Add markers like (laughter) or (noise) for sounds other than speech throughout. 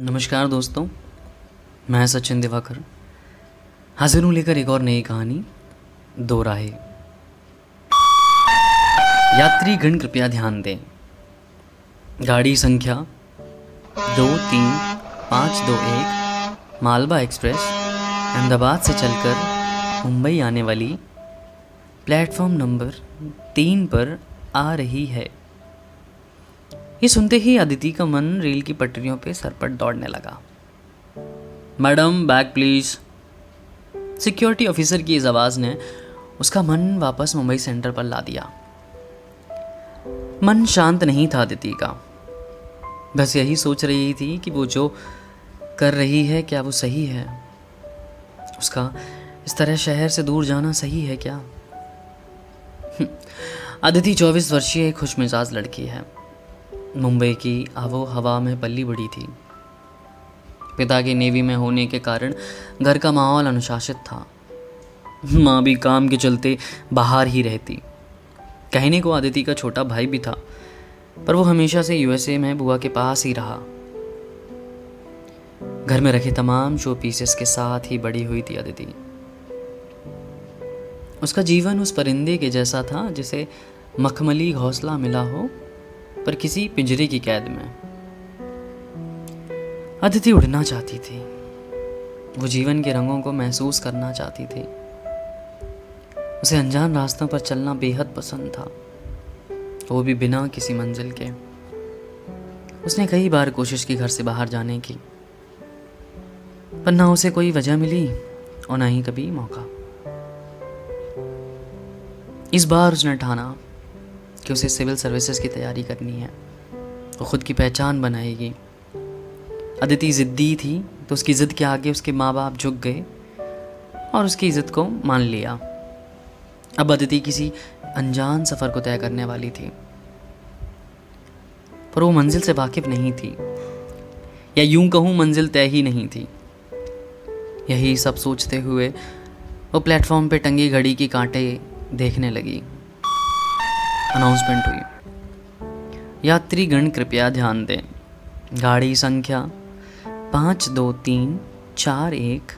नमस्कार दोस्तों, मैं सचिन दिवाकर। हाजिर हूँ लेकर एक और नई कहानी, दो राहे। यात्रीगण कृपया ध्यान दें। गाड़ी संख्या दो तीन पाँच दो एक, मालवा एक्सप्रेस, अहमदाबाद से चलकर मुंबई आने वाली प्लेटफॉर्म नंबर तीन पर आ रही है। ये सुनते ही अदिति का मन रेल की पटरियों पे सरपट दौड़ने लगा। Madam, bag please security officer की इस आवाज़ ने उसका मन वापस मुंबई सेंटर पर ला दिया। मन शांत नहीं था अदिति का। बस यही सोच रही थी कि वो जो कर रही है, क्या वो सही है? उसका इस तरह शहर से दूर जाना सही है क्या? (laughs) अदिति चौबीस वर्षीय खुश मिजाज लड़की है। मुंबई की आवो हवा में पल्ली बड़ी थी। पिता के नेवी में होने के कारण घर का माहौल अनुशासित था। माँ भी काम के चलते बाहर ही रहती। कहने को आदिति का छोटा भाई भी था, पर वो हमेशा से यूएसए में बुआ के पास ही रहा। घर में रखे तमाम शो पीसेस के साथ ही बड़ी हुई थी आदिति। उसका जीवन उस परिंदे के जैसा था जिसे मखमली घोंसला मिला हो। पर किसी पिंजरे की कैद में। अदिति उड़ना चाहती थी। वो जीवन के रंगों को महसूस करना चाहती थी। उसे अनजान रास्तों पर चलना बेहद पसंद था। वो भी बिना किसी मंजिल के। उसने कई बार कोशिश की घर से बाहर जाने की। पर ना उसे कोई वजह मिली और ना ही कभी मौका। इस बार उसने ठाना। कि उसे सिविल सर्विसेज़ की तैयारी करनी है वो खुद की पहचान बनाएगी। अदिति ज़िद्दी थी तो उसकी ज़िद के आगे उसके माँ बाप झुक गए और उसकी इज़्ज़त को मान लिया। अब अदिति किसी अनजान सफ़र को तय करने वाली थी, पर वो मंजिल से वाकिफ नहीं थी, या यूँ कहूँ मंजिल तय ही नहीं थी। यही सब सोचते हुए वो प्लेटफॉर्म पे टंगी घड़ी की कांटे देखने लगी। अनाउंसमेंट हुई। यात्रीगण कृपया ध्यान दें। गाड़ी संख्या पाँच दो तीन चार एक,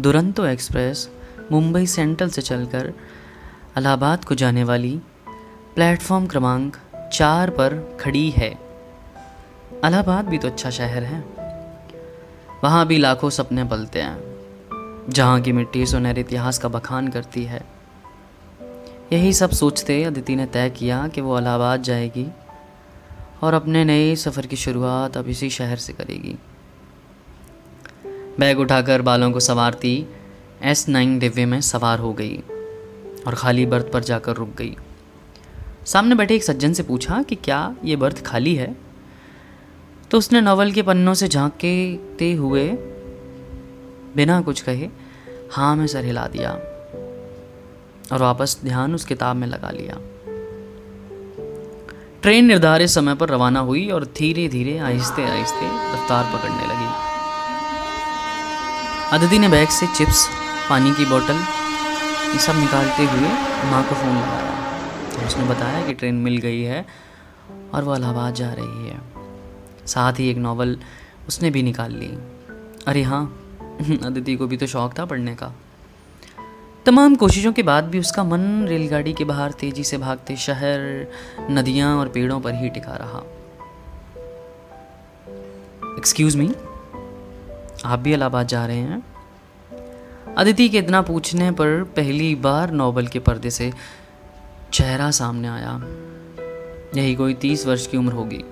दुरंतो एक्सप्रेस, मुंबई सेंट्रल से चलकर इलाहाबाद को जाने वाली प्लेटफॉर्म क्रमांक चार पर खड़ी है। इलाहाबाद भी तो अच्छा शहर है। वहाँ भी लाखों सपने पलते हैं। जहाँ की मिट्टी सुनहरे इतिहास का बखान करती है। यही सब सोचते अदिति ने तय किया कि वो इलाहाबाद जाएगी और अपने नए सफ़र की शुरुआत अब इसी शहर से करेगी। बैग उठाकर बालों को संवारती एस नाइन डिब्बे में सवार हो गई और खाली बर्थ पर जाकर रुक गई। सामने बैठे एक सज्जन से पूछा कि क्या ये बर्थ खाली है? तो उसने नॉवल के पन्नों से झांकते हुए बिना कुछ कहे हाँ में सर हिला दिया। और वापस ध्यान उस किताब में लगा लिया। ट्रेन निर्धारित समय पर रवाना हुई और धीरे धीरे आहिस्ते आहिस्ते रफ्तार पकड़ने लगी। अदिति ने बैग से चिप्स, पानी की बोतल, ये सब निकालते हुए माँ को फ़ोन लगाया। तो उसने बताया कि ट्रेन मिल गई है और वो इलाहाबाद जा रही है। साथ ही एक नावल उसने भी निकाल ली। अरे हाँ (laughs) अदिति को भी तो शौक था पढ़ने का। तमाम कोशिशों के बाद भी उसका मन रेलगाड़ी के बाहर तेज़ी से भागते शहर, नदियाँ और पेड़ों पर ही टिका रहा। एक्सक्यूज मी आप भी इलाहाबाद जा रहे हैं? अदिति के इतना पूछने पर पहली बार नोबल के पर्दे से चेहरा सामने आया। यही कोई तीस वर्ष की उम्र होगी।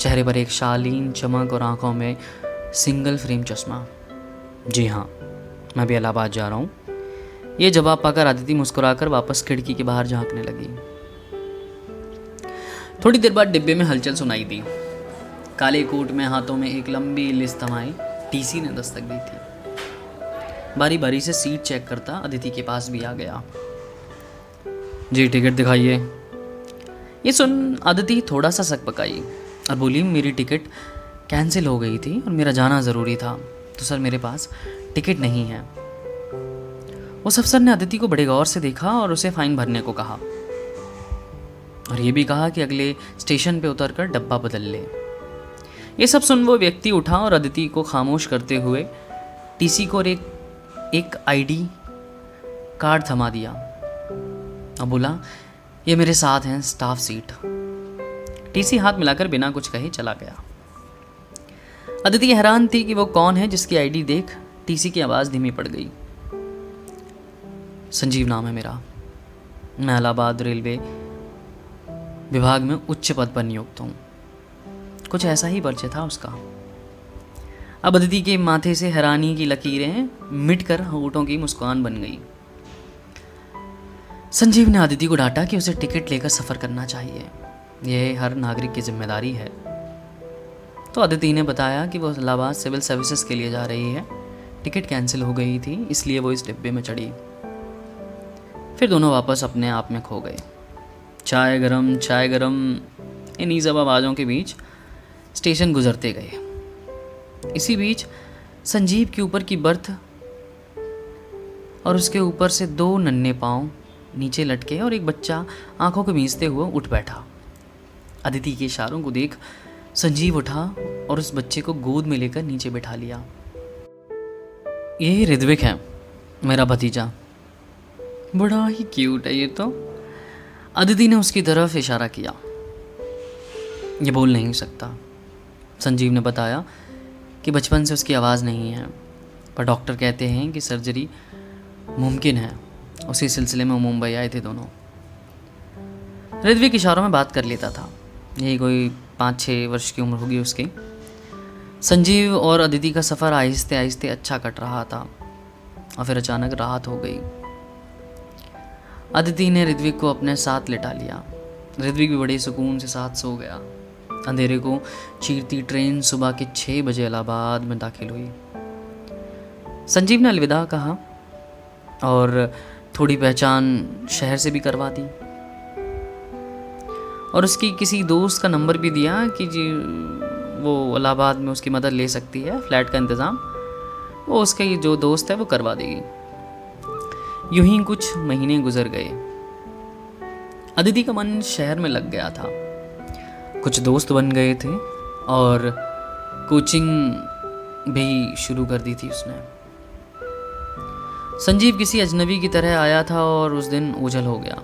चेहरे पर एक शालीन चमक और आँखों में सिंगल फ्रेम चश्मा। जी हाँ मैं भी इलाहाबाद जा रहा हूँ। ये जवाब पाकर आदिति मुस्कुराकर वापस खिड़की के बाहर झांकने लगी। थोड़ी देर बाद डिब्बे में हलचल सुनाई दी। काले कोट में हाथों में एक लंबी लिस्ट थमाई टीसी ने दस्तक दी थी। बारी बारी से सीट चेक करता अदिति के पास भी आ गया। जी, टिकट दिखाइए। ये सुन अदिति थोड़ा सा सक पकाई और बोली, मेरी टिकट कैंसिल हो गई थी और मेरा जाना ज़रूरी था। तो सर, मेरे पास टिकट नहीं है। उस अफसर ने अदिति को बड़े गौर से देखा और उसे फाइन भरने को कहा। और ये भी कहा कि अगले स्टेशन पे उतरकर डब्बा बदल ले। ये सब सुन वो व्यक्ति उठा और अदिति को खामोश करते हुए टीसी को एक एक आईडी कार्ड थमा दिया। और बोला, ये मेरे साथ हैं, स्टाफ सीट। टीसी हाथ मिलाकर बिना कुछ कहे चला गया। अदिति हैरान थी कि वो कौन है जिसकी आईडी देख टीसी की आवाज़ धीमी पड़ गई। संजीव नाम है मेरा। मैं इलाहाबाद रेलवे विभाग में उच्च पद पर नियुक्त हूँ। कुछ ऐसा ही परिचय था उसका। अब अदिति के माथे से हैरानी की लकीरें मिटकर होठों की मुस्कान बन गई। संजीव ने अदिति को डांटा कि उसे टिकट लेकर सफ़र करना चाहिए। यह हर नागरिक की ज़िम्मेदारी है। तो अदिति ने बताया कि वो इलाहाबाद सिविल सर्विसेज़ के लिए जा रही है। टिकट कैंसिल हो गई थी, इसलिए वो इस डिब्बे में चढ़ी। फिर दोनों वापस अपने आप में खो गए। चाय गरम चाय गरम, इन्हीं सब आवाज़ों के बीच स्टेशन गुजरते गए। इसी बीच संजीव के ऊपर की बर्थ और उसके ऊपर से दो नन्हे पाँव नीचे लटके और एक बच्चा आँखों को मीचते हुए उठ बैठा। अदिति के इशारों को देख संजीव उठा और उस बच्चे को गोद में लेकर नीचे बैठा लिया। ये ऋद्विक है, मेरा भतीजा। बड़ा ही क्यूट है ये तो। अदिति ने उसकी तरफ़ इशारा किया। ये बोल नहीं सकता। संजीव ने बताया कि बचपन से उसकी आवाज़ नहीं है, पर डॉक्टर कहते हैं कि सर्जरी मुमकिन है। उसी सिलसिले में मुंबई आए थे दोनों। ऋद्विक इशारों में बात कर लेता था। यही कोई पाँच छः वर्ष की उम्र होगी उसकी। संजीव और अदिति का सफ़र आहिस्ते आहिस्ते अच्छा कट रहा था, और फिर अचानक राहत हो गई। अदिति ने ऋद्विक को अपने साथ लिटा लिया। ऋद्विक भी बड़े सुकून से साथ सो गया। अंधेरे को चीरती ट्रेन सुबह के छः बजे इलाहाबाद में दाखिल हुई। संजीव ने अलविदा कहा और थोड़ी पहचान शहर से भी करवा दी। और उसकी किसी दोस्त का नंबर भी दिया कि जी, वो इलाहाबाद में उसकी मदद ले सकती है, फ्लैट का इंतज़ाम। वो उसका जो दोस्त है, वो करवा देगी। यूँ ही कुछ महीने गुजर गए। अदिति का मन शहर में लग गया था। कुछ दोस्त बन गए थे और कोचिंग भी शुरू कर दी थी उसने। संजीव किसी अजनबी की तरह आया था और उस दिन ओझल हो गया।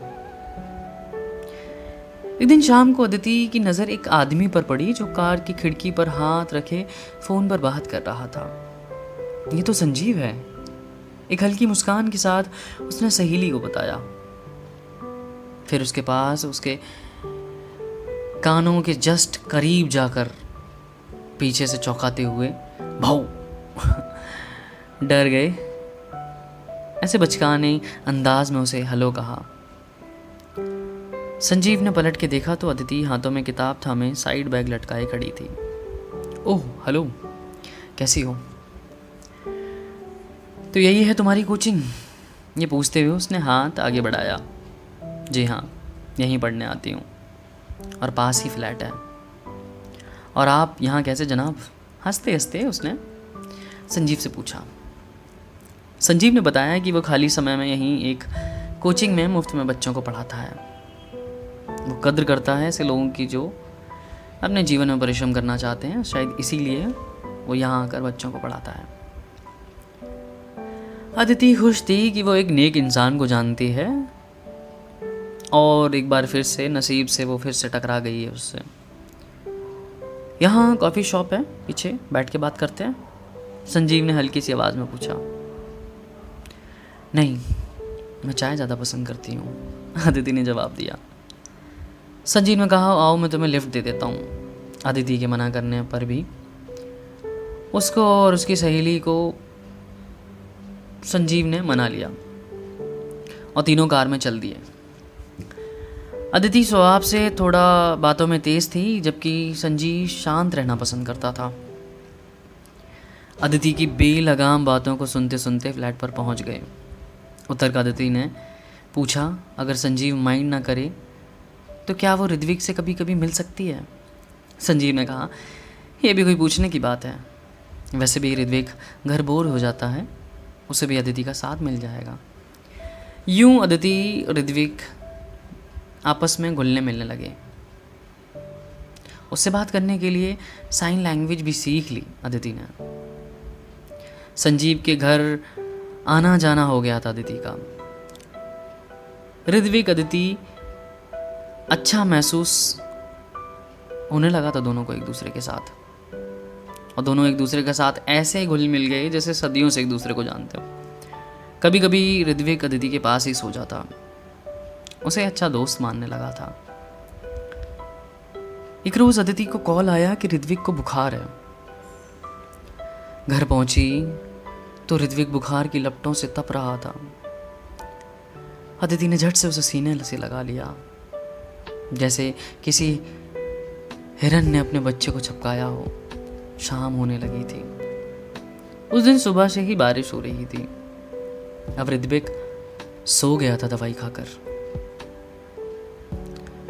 एक दिन शाम को अदिति की नज़र एक आदमी पर पड़ी जो कार की खिड़की पर हाथ रखे फ़ोन पर बात कर रहा था। ये तो संजीव है। एक हल्की मुस्कान के साथ उसने सहेली को बताया। फिर उसके पास उसके कानों के जस्ट करीब जाकर पीछे से चौंकाते हुए, भाऊ। (laughs) डर गए। ऐसे बचकाने अंदाज में उसे हलो कहा। संजीव ने पलट के देखा तो अदिति हाथों में किताब था थामे साइड बैग लटकाए खड़ी थी। Oh, hello. कैसी हो? तो यही है तुम्हारी कोचिंग ये पूछते हुए उसने हाथ आगे बढ़ाया। जी हाँ यहीं पढ़ने आती हूँ। और पास ही फ्लैट है। और आप यहाँ कैसे जनाब? हँसते हँसते उसने संजीव से पूछा। संजीव ने बताया कि वो खाली समय में यहीं एक कोचिंग में मुफ़्त में बच्चों को पढ़ाता है। वो कद्र करता है ऐसे लोगों की जो अपने जीवन में परिश्रम करना चाहते हैं। शायद इसीलिए वो यहाँ आकर बच्चों को पढ़ाता है। अदिति खुश थी कि वो एक नेक इंसान को जानती है। और एक बार फिर से नसीब से वो फिर से टकरा गई है उससे। यहाँ कॉफ़ी शॉप है, पीछे बैठ के बात करते हैं। संजीव ने हल्की सी आवाज़ में पूछा, नहीं, मैं चाय ज़्यादा पसंद करती हूँ। (laughs) अदिति ने जवाब दिया, संजीव ने कहा, आओ, मैं तुम्हें लिफ्ट दे देता हूँ। अदिति के मना करने पर भी उसको और उसकी सहेली को संजीव ने मना लिया और तीनों कार में चल दिए। अदिति स्वभाव से थोड़ा बातों में तेज थी, जबकि संजीव शांत रहना पसंद करता था। अदिति की बेलगाम बातों को सुनते सुनते फ्लैट पर पहुँच गए। उत्तर का अदिति ने पूछा, अगर संजीव माइंड ना करे तो क्या वो ऋद्विक से कभी कभी मिल सकती है? संजीव ने कहा यह भी कोई पूछने की बात है। वैसे भी ऋद्विक घर बोर हो जाता है उसे भी अदिति का साथ मिल जाएगा। यूँ अदिति ऋद्विक आपस में घुलने मिलने लगे। उससे बात करने के लिए साइन लैंग्वेज भी सीख ली अदिति ने। संजीव के घर आना जाना हो गया था अदिति का। ऋद्विक अदिति अच्छा महसूस होने लगा था दोनों को एक दूसरे के साथ। और दोनों एक दूसरे के साथ ऐसे ही घुल मिल गए जैसे सदियों से एक दूसरे को जानते हो। कभी कभी ऋद्विक अदिति के पास ही सो जाता। उसे अच्छा दोस्त मानने लगा था। एक रोज अदिति को कॉल आया कि ऋद्विक को बुखार है। घर पहुँची तो ऋत्विक बुखार की लपटों से तप रहा था। अदिति ने झट से उसे सीने से लगा लिया। जैसे किसी हिरन ने अपने बच्चे को छपकाया हो। शाम होने लगी थी। उस दिन सुबह से ही बारिश हो रही थी। अब ऋत्विक सो गया था दवाई खाकर।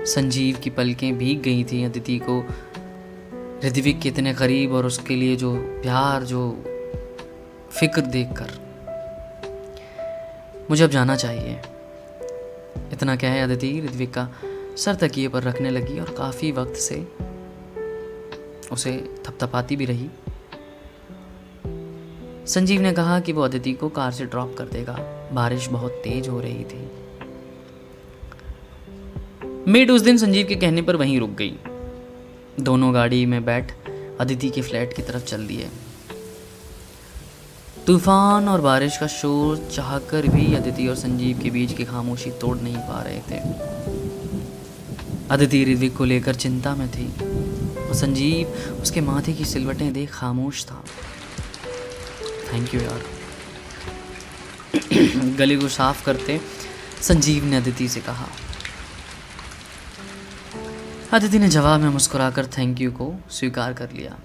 संजीव की पलकें भीग गई थी अदिति को। ऋद्विक के इतने करीब और उसके लिए जो प्यार, जो फ़िक्र देखकर। मुझे अब जाना चाहिए। इतना क्या है अदिति ऋद्विक का सर तकिए पर रखने लगी और काफ़ी वक्त से उसे थपथपाती भी रही। संजीव ने कहा कि वो अदिति को कार से ड्रॉप कर देगा। बारिश बहुत तेज हो रही थी। मेड उस दिन संजीव के कहने पर वहीं रुक गई। दोनों गाड़ी में बैठ अदिति के फ्लैट की तरफ़ चल दिए। तूफ़ान और बारिश का शोर चाहकर भी अदिति और संजीव के बीच की खामोशी तोड़ नहीं पा रहे थे। अदिति ऋत्विक को लेकर चिंता में थी। और संजीव, उसके माथे की सिलवटें देख खामोश था। थैंक यू यार। (clears throat) गले को साफ़ करते संजीव ने अदिति से कहा। अदिति ने जवाब में मुस्कुराकर थैंक यू को स्वीकार कर लिया।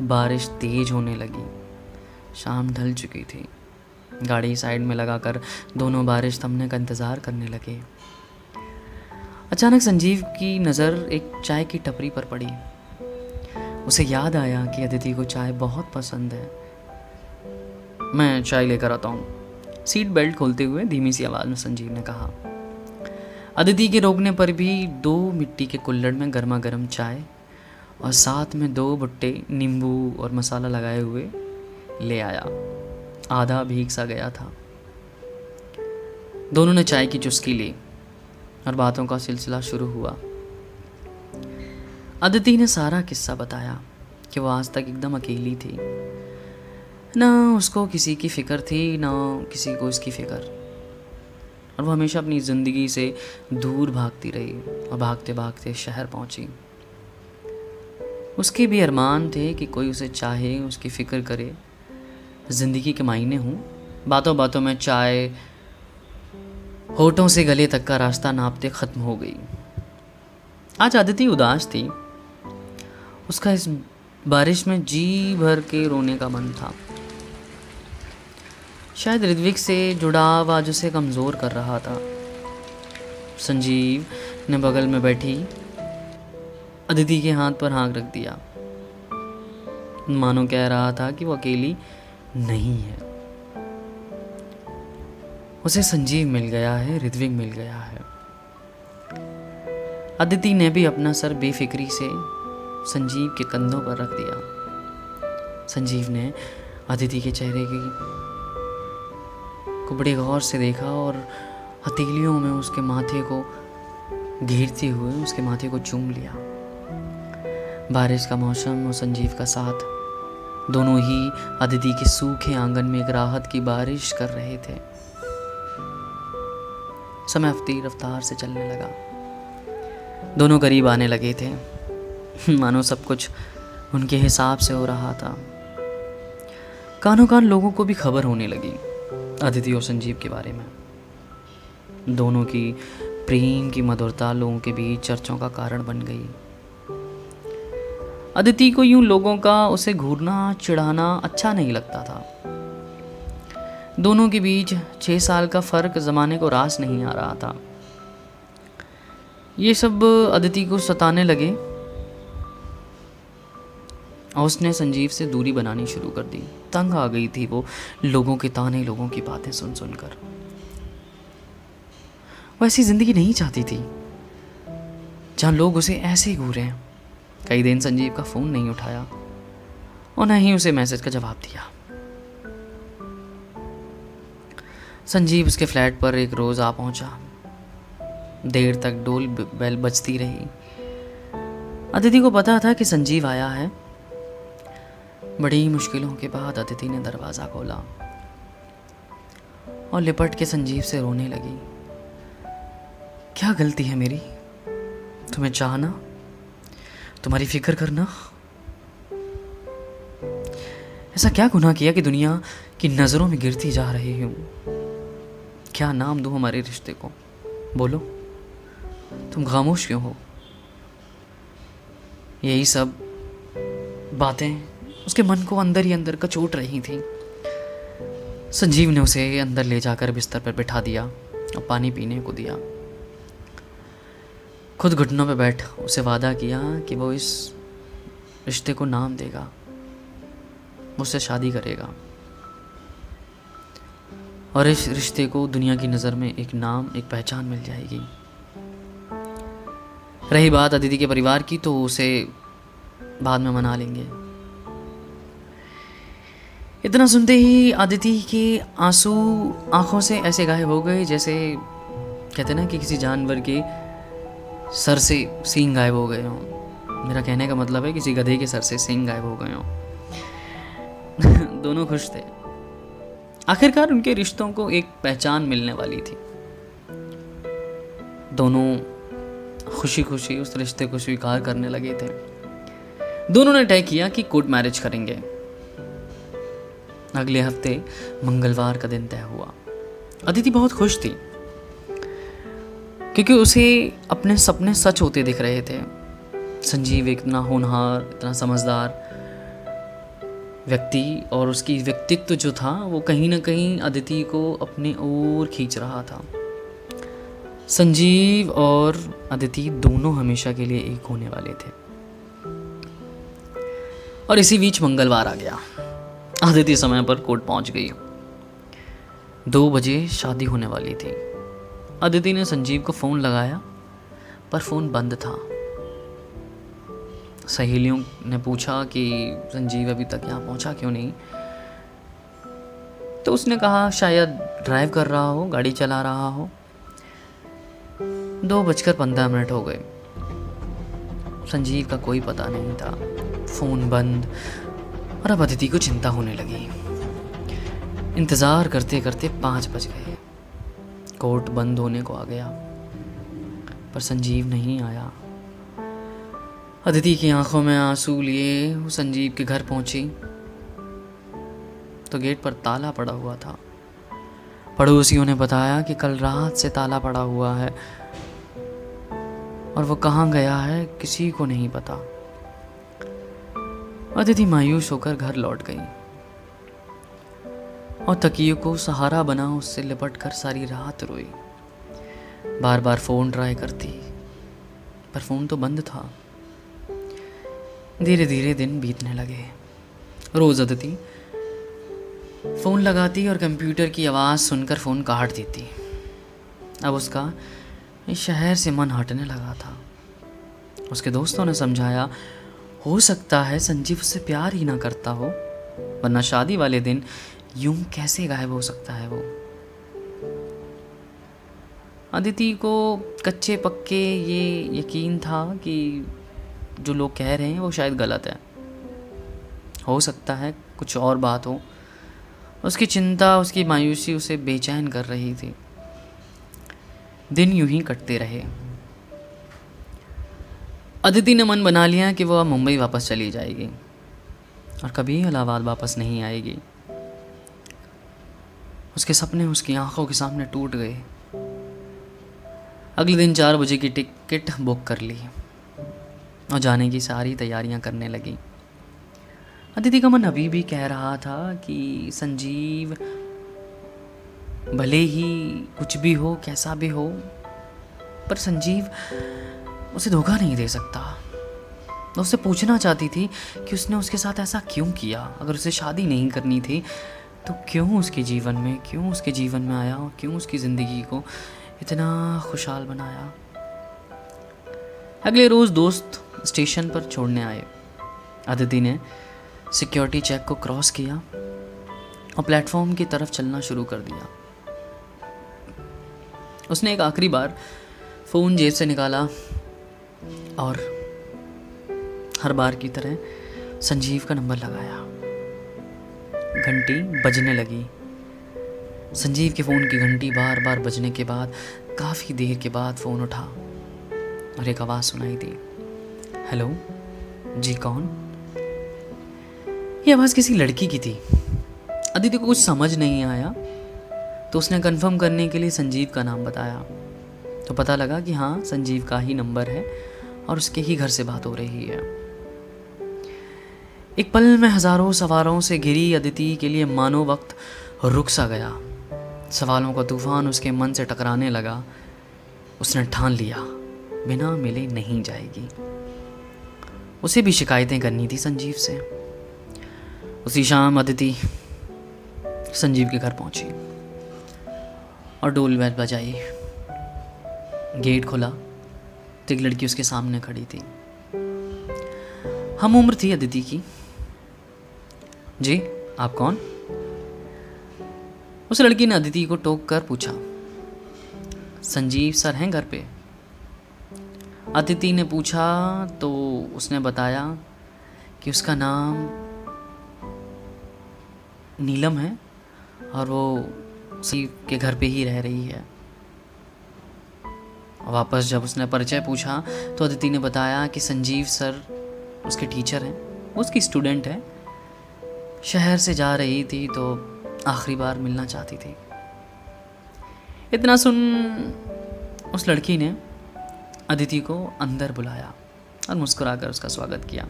बारिश तेज होने लगी। शाम ढल चुकी थी। गाड़ी साइड में लगाकर दोनों बारिश थमने का इंतज़ार करने लगे। अचानक संजीव की नज़र एक चाय की टपरी पर पड़ी। उसे याद आया कि अदिति को चाय बहुत पसंद है। मैं चाय लेकर आता हूँ। सीट बेल्ट खोलते हुए धीमी सी आवाज़ में संजीव ने कहा, अदिति के रोकने पर भी दो मिट्टी के कुल्लड़ में गर्मा गर्म चाय और साथ में दो भुट्टे नींबू और मसाला लगाए हुए ले आया। आधा भीग सा गया था। दोनों ने चाय की चुस्की ली और बातों का सिलसिला शुरू हुआ। अदिति ने सारा किस्सा बताया कि वो आज तक एकदम अकेली थी। ना उसको किसी की फ़िक्र थी, ना किसी को इसकी फ़िक्र। और वो हमेशा अपनी ज़िंदगी से दूर भागती रही और भागते भागते शहर पहुँची। उसके भी अरमान थे कि कोई उसे चाहे, उसकी फ़िक्र करे। ज़िंदगी के मायने हों बातों बातों में चाय, होठों से गले तक का रास्ता नापते ख़त्म हो गई। आज आदिति उदास थी उसका इस बारिश में जी भर के रोने का मन था। शायद ऋत्विक से जुड़ाव आज उसे कमज़ोर कर रहा था। संजीव ने बगल में बैठी, अदिति के हाथ पर हाँक रख दिया। मानो कह रहा था कि वो अकेली नहीं है। उसे संजीव मिल गया है, ऋत्विक मिल गया है। अदिति ने भी अपना सर बेफिक्री से संजीव के कंधों पर रख दिया। संजीव ने अदिति के चेहरे की को बड़े गौर से देखा और हथेलियों में उसके माथे को घेरते हुए उसके माथे को चूम लिया। बारिश का मौसम और संजीव का साथ, दोनों ही अदिति के सूखे आँगन में एक राहत की बारिश कर रहे थे। समय हफ्ती रफ्तार से चलने लगा। दोनों करीब आने लगे थे। (laughs) मानो सब कुछ उनके हिसाब से हो रहा था। कानों कान लोगों को भी खबर होने लगी अदिति और संजीव के बारे में। दोनों की प्रेम, की मधुरता लोगों के बीच चर्चों का कारण बन गई। अदिति को यूँ लोगों का उसे घूरना, चिढ़ाना अच्छा नहीं लगता था। दोनों के बीच छह साल का फ़र्क जमाने को रास नहीं आ रहा था। ये सब अदिति को सताने लगे। और उसने संजीव से दूरी बनानी शुरू कर दी। तंग आ गई थी वो लोगों के ताने, लोगों की बातें सुन सुनकर। वो ऐसी ज़िंदगी नहीं चाहती थी, जहाँ लोग उसे ऐसे ही घूरे। कई दिन संजीव का फ़ोन नहीं उठाया और न ही उसे मैसेज का जवाब दिया। संजीव उसके फ्लैट पर एक रोज़ आ पहुँचा। देर तक डोल बेल बजती रही। अदिति को पता था कि संजीव आया है। बड़ी मुश्किलों के बाद अदिति ने दरवाज़ा खोला और लिपट के संजीव से रोने लगी। क्या गलती है मेरी? तुम्हें चाहना? तुम्हारी फ़िक्र करना? ऐसा क्या गुनाह किया कि दुनिया की नज़रों में गिरती जा रही हूँ? क्या नाम दूँ हमारे रिश्ते को? बोलो। तुम खामोश क्यों हो? यही सब बातें उसके मन को अंदर ही अंदर कचोट रही थी। संजीव ने उसे अंदर ले जाकर बिस्तर पर बिठा दिया और पानी पीने को दिया। खुद घुटनों पर बैठ उसे वादा किया कि वो इस रिश्ते को नाम देगा, मुझसे शादी करेगा। और इस रिश्ते को दुनिया की नज़र में एक नाम, एक पहचान मिल जाएगी। रही बात अदिति के परिवार की तो उसे बाद में मना लेंगे। इतना सुनते ही आदिति के आँसू आँखों से ऐसे गायब हो गए, जैसे कहते ना कि किसी जानवर के सर से सींग गायब हो गए हों। मेरा कहने का मतलब है किसी गधे के सर से सींग गायब हो गए हों। (laughs) दोनों खुश थे। आखिरकार उनके रिश्तों को एक पहचान मिलने वाली थी। दोनों खुशी खुशी उस रिश्ते को स्वीकार करने लगे थे। दोनों ने तय किया कि कोर्ट मैरिज करेंगे। अगले हफ़्ते मंगलवार का दिन तय हुआ। अदिति बहुत खुश थी, क्योंकि उसे अपने सपने सच होते दिख रहे थे। संजीव इतना होनहार, इतना समझदार व्यक्ति और उसकी व्यक्तित्व जो था, वो कहीं ना कहीं अदिति को अपने ओर खींच रहा था। संजीव और अदिति दोनों हमेशा के लिए एक होने वाले थे। और इसी बीच मंगलवार आ गया। अदिति समय पर कोर्ट पहुँच गई। दो बजे शादी होने वाली थी। अदिति ने संजीव को फ़ोन लगाया, पर फ़ोन बंद था। सहेलियों ने पूछा कि संजीव अभी तक यहाँ पहुँचा क्यों नहीं? तो उसने कहा, शायद ड्राइव कर रहा हो, गाड़ी चला रहा हो। दो बजकर पंद्रह मिनट हो गए। संजीव का कोई पता नहीं था। फ़ोन बंद और अब अदिति को चिंता होने लगी। इंतज़ार करते करते पाँच बज गए। कोर्ट बंद होने को आ गया, पर संजीव नहीं आया। अदिति की आँखों में आँसू लिए वो संजीव के घर पहुँची। तो गेट पर ताला पड़ा हुआ था। पड़ोसियों ने बताया कि कल रात से ताला पड़ा हुआ है, और वो कहाँ गया है किसी को नहीं पता। अदिति मायूस होकर घर लौट गई। और तकिए को सहारा बना उससे लिपट कर सारी रात रोई। बार बार फ़ोन ट्राई करती, पर फ़ोन तो बंद था। धीरे धीरे दिन बीतने लगे। रोज़ अदिति फ़ोन लगाती और कंप्यूटर की आवाज़ सुनकर फ़ोन काट देती। अब उसका शहर से मन हटने लगा था। उसके दोस्तों ने समझाया हो सकता है संजीव उससे प्यार ही ना करता हो, वरना शादी वाले दिन यूँ कैसे गायब हो सकता है वो? अदिति को कच्चे पक्के ये यकीन था कि जो लोग कह रहे हैं वो शायद गलत है। हो सकता है कुछ और बात हो। उसकी चिंता, उसकी मायूसी उसे बेचैन कर रही थी। दिन यूँ ही कटते रहे। अदिति ने मन बना लिया कि वह मुंबई वापस चली जाएगी और कभी इलाहाबाद वापस नहीं आएगी। उसके सपने उसकी आँखों के सामने टूट गए। अगले दिन चार बजे की टिकट बुक कर ली और जाने की सारी तैयारियाँ करने लगी। अदिति का मन अभी भी कह रहा था कि संजीव, भले ही कुछ भी हो, कैसा भी हो, पर संजीव उसे धोखा नहीं दे सकता। मैं उससे पूछना चाहती थी कि उसने उसके साथ ऐसा क्यों किया? अगर उसे शादी नहीं करनी थी तो क्यों उसके जीवन में, क्यों उसके जीवन में आया और क्यों उसकी ज़िंदगी को इतना खुशहाल बनाया? अगले रोज़ दोस्त स्टेशन पर छोड़ने आए। अदिति ने सिक्योरिटी चेक को क्रॉस किया और प्लेटफॉर्म की तरफ़ चलना शुरू कर दिया। उसने एक आखिरी बार फ़ोन जेब से निकाला और हर बार की तरह संजीव का नंबर लगाया। घंटी बजने लगी। संजीव के फ़ोन की घंटी बार बार बजने के बाद, काफ़ी देर के बाद फ़ोन उठा और एक आवाज़ सुनाई दी। हेलो, जी कौन? ये आवाज़ किसी लड़की की थी। अदिति को कुछ समझ नहीं आया। तो उसने कंफर्म करने के लिए संजीव का नाम बताया। तो पता लगा कि हाँ संजीव का ही नंबर है। और उसके ही घर से बात हो रही है। एक पल में हज़ारों सवारों से घिरी अदिति के लिए मानो वक्त रुक सा गया। सवालों का तूफ़ान उसके मन से टकराने लगा। उसने ठान लिया, बिना मिले नहीं जाएगी। उसे भी शिकायतें करनी थी संजीव से। उसी शाम अदिति संजीव के घर पहुँची और डोल बैल बजाई। गेट खोला। तो एक लड़की उसके सामने खड़ी थी। हम उम्र थी अदिति की। जी, आप कौन? उस लड़की ने अदिति को टोक कर पूछा, संजीव सर हैं घर पे? अदिति ने पूछा तो उसने बताया कि उसका नाम नीलम है और वो संजीव के घर पे ही रह रही है। वापस जब उसने परिचय पूछा तो अदिति ने बताया कि संजीव सर उसके टीचर हैं। उसकी स्टूडेंट है। शहर से जा रही थी तो आखिरी बार मिलना चाहती थी। इतना सुन उस लड़की ने अदिति को अंदर बुलाया और मुस्कुराकर उसका स्वागत किया।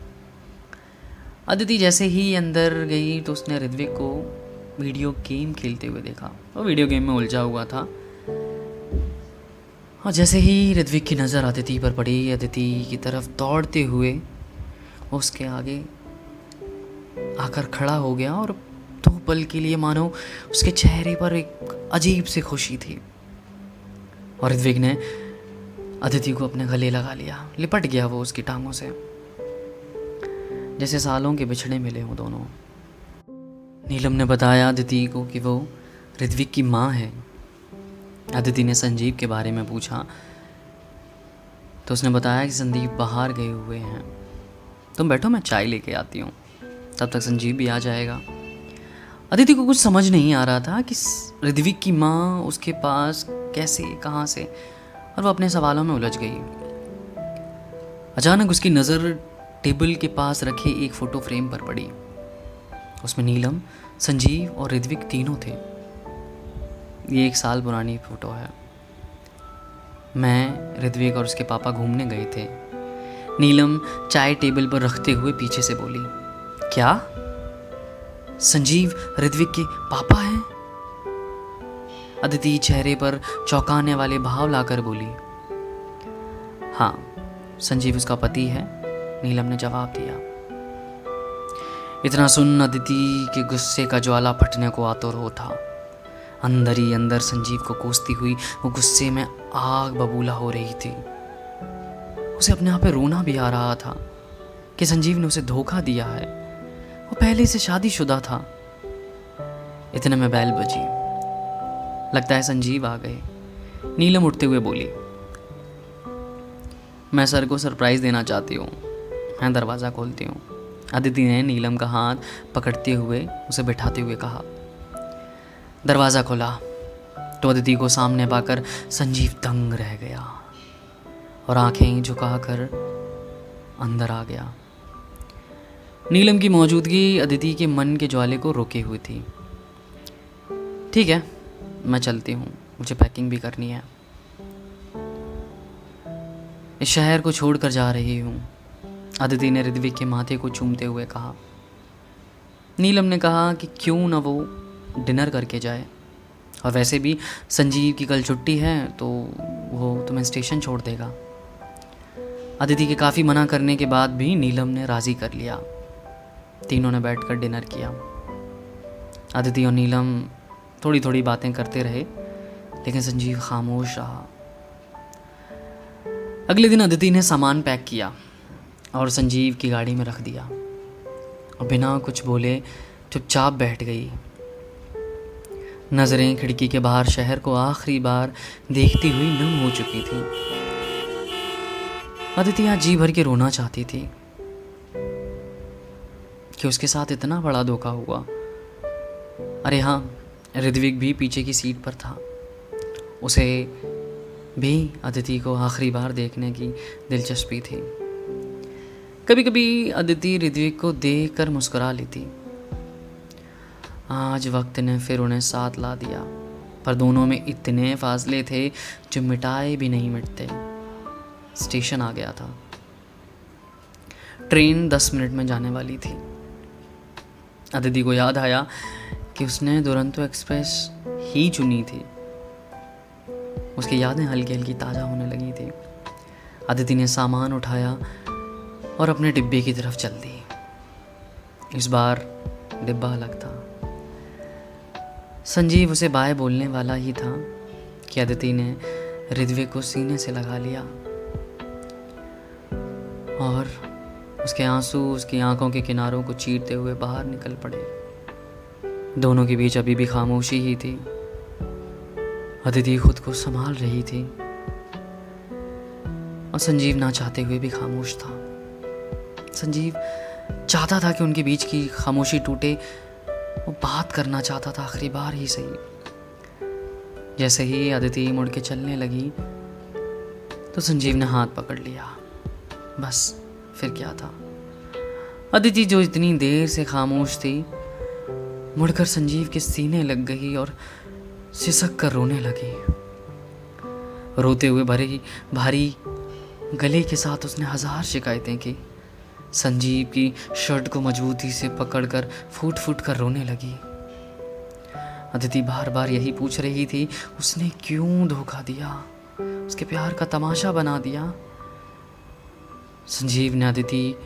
अदिति जैसे ही अंदर गई तो उसने ऋद्विक को वीडियो गेम खेलते हुए देखा। वो वीडियो गेम में उलझा हुआ था। और जैसे ही ऋत्विक की नज़र अदिति पर पड़ी अदिति की तरफ़ दौड़ते हुए उसके आगे आकर खड़ा हो गया और दो पल के लिए मानो उसके चेहरे पर एक अजीब सी खुशी थी। और ऋत्विक ने अदिति को अपने गले लगा लिया, लिपट गया वो उसकी टांगों से, जैसे सालों के बिछड़े मिले हों दोनों। नीलम ने बताया अदिति को कि वो ऋत्विक की माँ है। अदिति ने संजीव के बारे में पूछा। तो उसने बताया कि संदीप बाहर गए हुए हैं। तुम बैठो, मैं चाय लेके आती हूँ। तब तक संजीव भी आ जाएगा। अदिति को कुछ समझ नहीं आ रहा था कि ऋद्विक की माँ उसके पास कैसे, कहाँ से, और वो अपने सवालों में उलझ गई। अचानक उसकी नज़र टेबल के पास रखे एक फ़ोटो फ्रेम पर पड़ी। उसमें नीलम, संजीव और ऋद्विक तीनों थे। ये एक साल पुरानी फ़ोटो है। मैं ऋत्विक और उसके पापा घूमने गए थे। नीलम चाय टेबल पर रखते हुए पीछे से बोली, क्या? संजीव, ऋत्विक के पापा हैं? अदिति चेहरे पर चौंकाने वाले भाव लाकर बोली हाँ संजीव उसका पति है, नीलम ने जवाब दिया। इतना सुन अदिति के गुस्से का ज्वाला फटने को आतुर हो था। अंदर ही अंदर संजीव को कोसती हुई वो गुस्से में आग बबूला हो रही थी। उसे अपने आप पे रोना भी आ रहा था कि संजीव ने उसे धोखा दिया है। वो पहले से शादीशुदा था। इतने में बैल बजी। लगता है संजीव आ गए। नीलम उठते हुए बोली, मैं सर को सरप्राइज़ देना चाहती हूँ। मैं दरवाज़ा खोलती हूँ। अदिति ने नीलम का हाथ पकड़ते हुए उसे बिठाते हुए कहा दरवाज़ा खोला तो अदिति को सामने पाकर संजीव दंग रह गया और आँखें झुका कर अंदर आ गया। नीलम की मौजूदगी अदिति के मन के ज्वाले को रोके हुई थी। ठीक है, मैं चलती हूँ, मुझे पैकिंग भी करनी है। इस शहर को छोड़कर जा रही हूँ, अदिति ने ऋद्विक के माथे को चूमते हुए कहा। नीलम ने कहा कि क्यों न वो डिनर करके जाए। और वैसे भी संजीव की कल छुट्टी है तो वो तुम्हें स्टेशन छोड़ देगा। अदिति के काफ़ी मना करने के बाद भी नीलम ने राज़ी कर लिया। तीनों ने बैठकर डिनर किया। अदिति और नीलम थोड़ी थोड़ी बातें करते रहे, लेकिन संजीव खामोश रहा। अगले दिन अदिति ने सामान पैक किया और संजीव की गाड़ी में रख दिया। और बिना कुछ बोले चुपचाप बैठ गई। नज़रें खिड़की के बाहर शहर को आखिरी बार देखती हुई नम हो चुकी थी। अदिति आज जी भर के रोना चाहती थी कि उसके साथ इतना बड़ा धोखा हुआ। अरे हाँ ऋद्विक भी पीछे की सीट पर था। उसे भी अदिति को आखिरी बार देखने की दिलचस्पी थी। कभी कभी अदिति ऋद्विक को देख कर मुस्कुरा लेती। आज वक्त ने फिर उन्हें साथ ला दिया, पर दोनों में इतने फासले थे जो मिटाए भी नहीं मिटते। स्टेशन आ गया था। ट्रेन दस मिनट में जाने वाली थी। अदिति को याद आया कि उसने दुरंतो एक्सप्रेस ही चुनी थी। उसकी यादें हल्की हल्की ताज़ा होने लगी थी। अदिति ने सामान उठाया और अपने डिब्बे की तरफ़ चल दी। इस बार डिब्बा अलग था। संजीव उसे बाय बोलने वाला ही था कि अदिति ने ऋद्विक को सीने से लगा लिया। और उसके आँसू उसकी आँखों के किनारों को चीरते हुए बाहर निकल पड़े। दोनों के बीच अभी भी खामोशी ही थी। अदिति खुद को संभाल रही थी। और संजीव ना चाहते हुए भी खामोश था। संजीव चाहता था कि उनके बीच की खामोशी टूटे वो बात करना चाहता था आखिरी बार ही सही। जैसे ही अदिति मुड़ के चलने लगी तो संजीव ने हाथ पकड़ लिया। बस, फिर क्या था? अदिति जो इतनी देर से खामोश थी, मुड़कर संजीव के सीने लग गई और सिसक कर रोने लगी। रोते हुए भरी, भारी गले के साथ उसने हज़ार शिकायतें की। संजीव की शर्ट को मजबूती से पकड़कर फूट फूट कर रोने लगी। अदिति बार बार यही पूछ रही थी, उसने क्यों धोखा दिया? उसके प्यार का तमाशा बना दिया? संजीव ने अदिति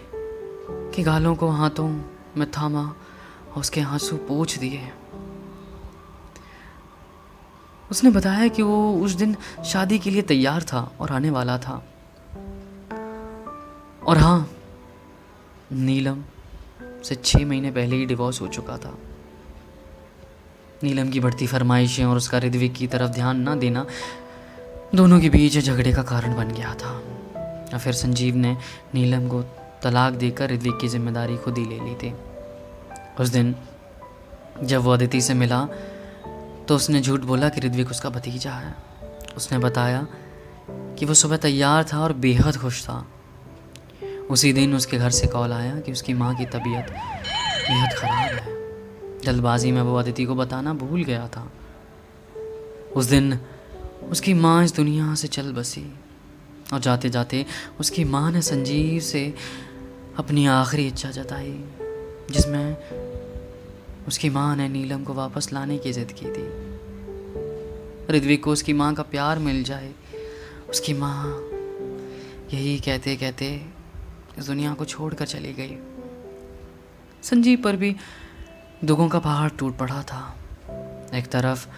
की गालों को हाथों में थामा और उसके आँसू पोछ दिए। उसने बताया कि वो उस दिन शादी के लिए तैयार था और आने वाला था। और हाँ नीलम से छः महीने पहले ही डिवोर्स हो चुका था। नीलम की बढ़ती फरमाइशें और उसका रिद्विक की तरफ़ ध्यान न देना दोनों के बीच झगड़े का कारण बन गया था। और फिर संजीव ने नीलम को तलाक देकर ऋद्विक की ज़िम्मेदारी खुद ही ले ली थी। उस दिन जब वो अदिति से मिला तो उसने झूठ बोला कि रिद्विक उसका भतीजा है। उसने बताया कि वो सुबह तैयार था और बेहद खुश था। उसी दिन उसके घर से कॉल आया कि उसकी माँ की तबीयत बेहद ख़राब है। जल्दबाजी में वो अदिति को बताना भूल गया था। उस दिन उसकी माँ इस दुनिया से चल बसी और जाते जाते उसकी माँ ने संजीव से अपनी आखिरी इच्छा जताई, जिसमें उसकी माँ ने नीलम को वापस लाने की ज़िद की थी। ऋद्विक को उसकी माँ का प्यार मिल जाए, उसकी माँ यही कहते कहते इस दुनिया को छोड़कर चली गई। संजीव पर भी दुखों का पहाड़ टूट पड़ा था। एक तरफ़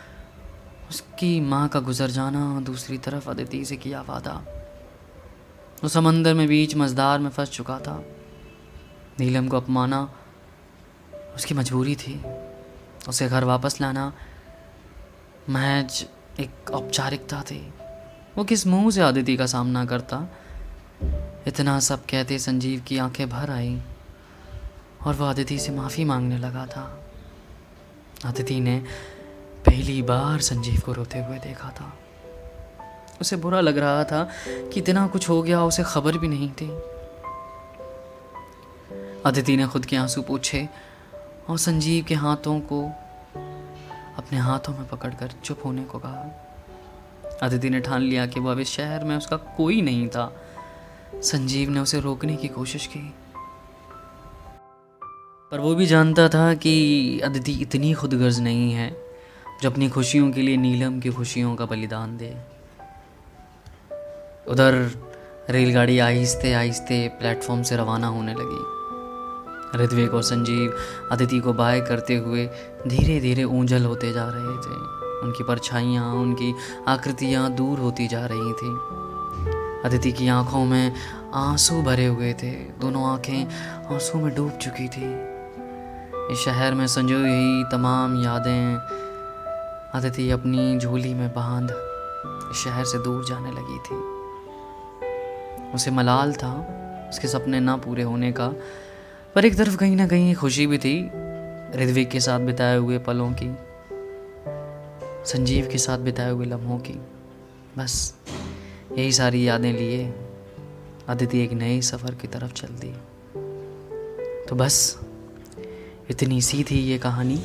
उसकी माँ का गुजर जाना, दूसरी तरफ़ अदिति से किया वादा। वो समंदर में बीच मजदार में फंस चुका था। नीलम को अपमाना उसकी मजबूरी थी। उसे घर वापस लाना महज एक औपचारिकता थी। वो किस मुँह से आदिति का सामना करता? इतना सब कहते संजीव की आँखें भर आई और वह आदिति से माफ़ी मांगने लगा था। आदिति ने पहली बार संजीव को रोते हुए देखा था। उसे बुरा लग रहा था कि इतना कुछ हो गया, उसे खबर भी नहीं थी। अदिति ने खुद के आँसू पूछे और संजीव के हाथों को अपने हाथों में पकड़कर चुप होने को कहा। अदिति ने ठान लिया कि वह इस शहर में उसका कोई नहीं था। संजीव ने उसे रोकने की कोशिश की। पर वो भी जानता था कि अदिति इतनी खुदगर्ज नहीं है जो अपनी खुशियों के लिए नीलम की खुशियों का बलिदान दे। उधर रेलगाड़ी आहिस्ते आहिस्ते प्लेटफॉर्म से रवाना होने लगी। ऋत्विक और संजीव अदिति को बाय करते हुए धीरे धीरे ऊंझल होते जा रहे थे। उनकी परछाइयाँ, उनकी आकृतियाँ दूर होती जा रही थी। अदिति की आँखों में आँसू भरे हुए थे। दोनों आँखें आँसू में डूब चुकी थी। इस शहर में संजोई हुई तमाम यादें अदिति अपनी झोली में बाँध इस शहर से दूर जाने लगी थी। उसे मलाल था, उसके सपने ना पूरे होने का, पर एक तरफ़ कहीं ना कहीं खुशी भी थी ऋद्विक के साथ बिताए हुए पलों की, संजीव के साथ बिताए हुए लम्हों की। बस यही सारी यादें लिए अदिति एक नए सफ़र की तरफ़ चल दी तो बस, इतनी सी थी ये कहानी।